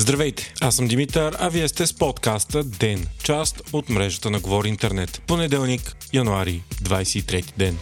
Здравейте, аз съм Димитър, а вие сте с подкаста ДЕН, част от мрежата на Говори Интернет. Понеделник, януари, 23 ден.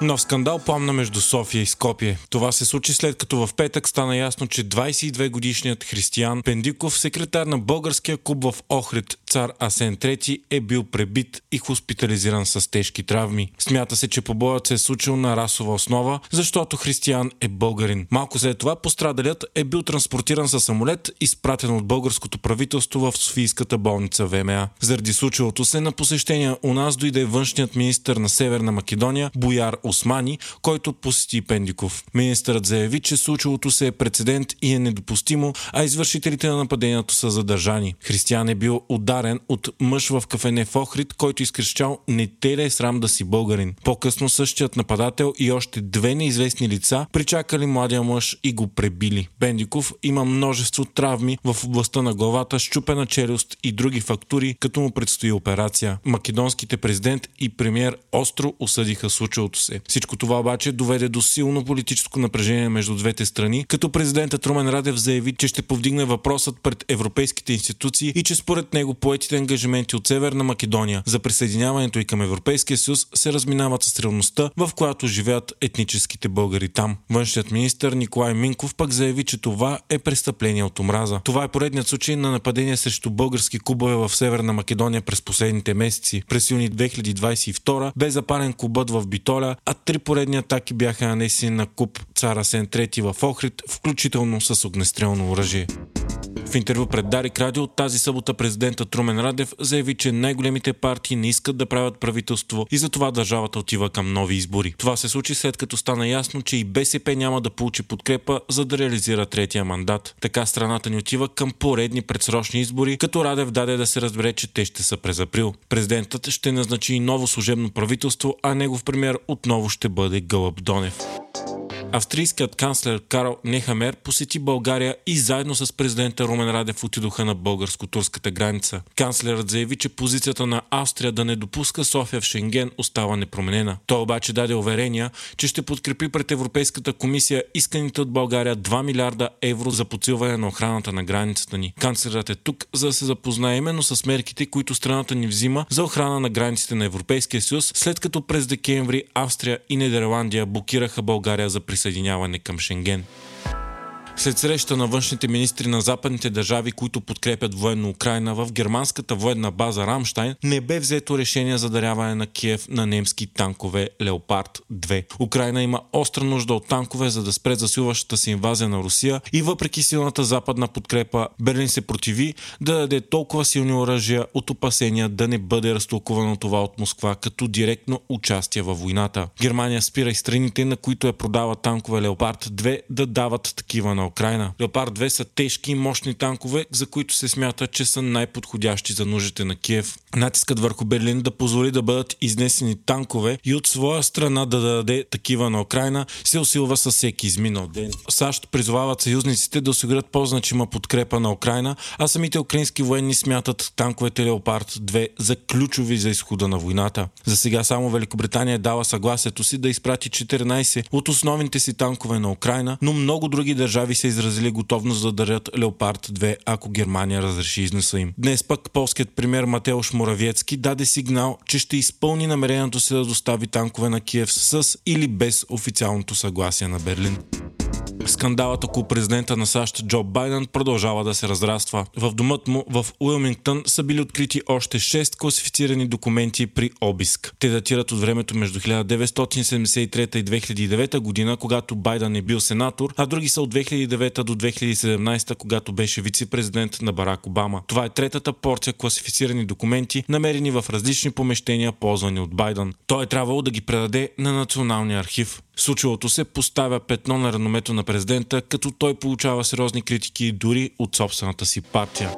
Нов скандал пламна между София и Скопие. Това се случи след като в петък стана ясно, че 22 годишният християн Пендиков, секретар на българския клуб в Охрид, цар Асен III, е бил пребит и хоспитализиран с тежки травми. Смята се, че побоят се е случил на расова основа, защото християн е българин. Малко след това пострадалият е бил транспортиран със самолет, изпратен от българското правителство в Софийската болница ВМА. Заради случилото се на посещение у нас дойде външният министр на Северна Македония Бояр Османи, който посети Пендиков. Министърът заяви, че случилото се е прецедент и е недопустимо, а извършителите на нападението са задържани. Християн е бил ударен от мъж в кафене в Охрид, който изкрещал не те ли е срам да си българин. По-късно същият нападател и още две неизвестни лица причакали младия мъж и го пребили. Пендиков има множество травми в областта на главата, щупена челюст и други фактури, като му предстои операция. Македонските президент и премьер остро осъдиха случилото се. Всичко това обаче доведе до силно политическо напрежение между двете страни, като президентът Румен Радев заяви, че ще повдигне въпросът пред европейските институции и че според него поетите ангажименти от Северна Македония за присъединяването и към Европейския съюз се разминават с реалността, в която живеят етническите българи там. Външният министр Николай Минков пък заяви, че това е престъпление от омраза. Това е поредният случай на нападение срещу български клубове в Северна Македония през последните месеци. През юни 2022 бе запален клубът в Битоля, а три поредни атаки бяха нанесени на куп Цара Сен III в Охрид, включително с огнестрелно оръжие. В интервю пред Дарик Радио тази събота президентът Трумен Радев заяви, че най-големите партии не искат да правят правителство и затова държавата отива към нови избори. Това се случи след като стана ясно, че и БСП няма да получи подкрепа за да реализира третия мандат. Така страната ни отива към поредни предсрочни избори, като Радев даде да се разбере, че те ще са през април. Президентът ще назначи и ново служебно правителство, а негов премьер отново ще бъде Гълъб Донев. Австрийският канцлер Карл Нехамер посети България и заедно с президента Румен Радев отидоха на българско-турската граница. Канцлерът заяви, че позицията на Австрия да не допуска София в Шенген остава непроменена. Той обаче даде уверения, че ще подкрепи пред Европейската комисия исканите от България 2 милиарда евро за подсилване на охраната на границата ни. Канцлерът е тук, за да се запознае именно с мерките, които страната ни взима за охрана на границите на Европейския съюз, след като през декември Австрия и Нидерландия блокираха България за присъединяване присъединяване към Шенген. След среща на външните министри на западните държави, които подкрепят военно Украина в германската военна база Рамштайн, не бе взето решение за даряване на Киев на немски танкове Леопард 2. Украина има остра нужда от танкове, за да спре засилващата си инвазия на Русия и въпреки силната западна подкрепа, Берлин се противи да даде толкова силни оръжия от опасения да не бъде разтолкувано това от Москва като директно участие във войната. Германия спира и страните, на които е продава танкове Леопард 2 да дават такива на на Украина. Леопард 2 са тежки и мощни танкове, за които се смята, че са най-подходящи за нуждите на Киев. Натискът върху Берлин да позволи да бъдат изнесени танкове и от своя страна да даде такива на Украина се усилва със всеки изминал ден. САЩ призовават съюзниците да осигурят по-значима подкрепа на Украина, а самите украински военни смятат танковете Леопард 2 за ключови за изхода на войната. За сега само Великобритания дава съгласието си да изпрати 14 от основните си танкове на Украина, но много други държави държави са изразили готовност да дарят Леопард 2, ако Германия разреши износа им. Днес пък полският премьер Матеуш Моравецки даде сигнал, че ще изпълни намерението си да достави танкове на Киев с или без официалното съгласие на Берлин. Скандалът около президента на САЩ Джо Байден продължава да се разраства. В домът му в Уилмингтън са били открити още 6 класифицирани документи при обиск. Те датират от времето между 1973 и 2009 година, когато Байден е бил сенатор, а други са от 2009 до 2017, когато беше вице-президент на Барак Обама. Това е третата порция класифицирани документи, намерени в различни помещения, ползвани от Байден. Той е трябвало да ги предаде на Националния архив. Случилото се поставя петно на реномето на президента, като той получава сериозни критики дори от собствената си партия.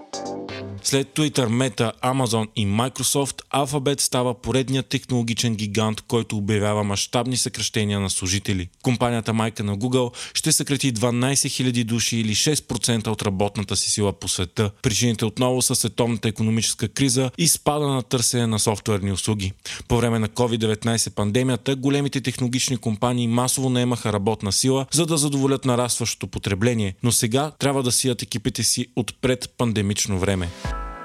След Twitter, Meta, Amazon и Microsoft, Alphabet става поредният технологичен гигант, който обявява мащабни съкръщения на служители. Компанията майка на Google ще съкрати 12 000 души или 6% от работната си сила по света. Причините отново са световната економическа криза и спада на търсене на софтуерни услуги. По време на COVID-19 пандемията, големите технологични компании масово наемаха работна сила, за да задоволят нарастващото потребление, но сега трябва да сият екипите си от предпандемично време.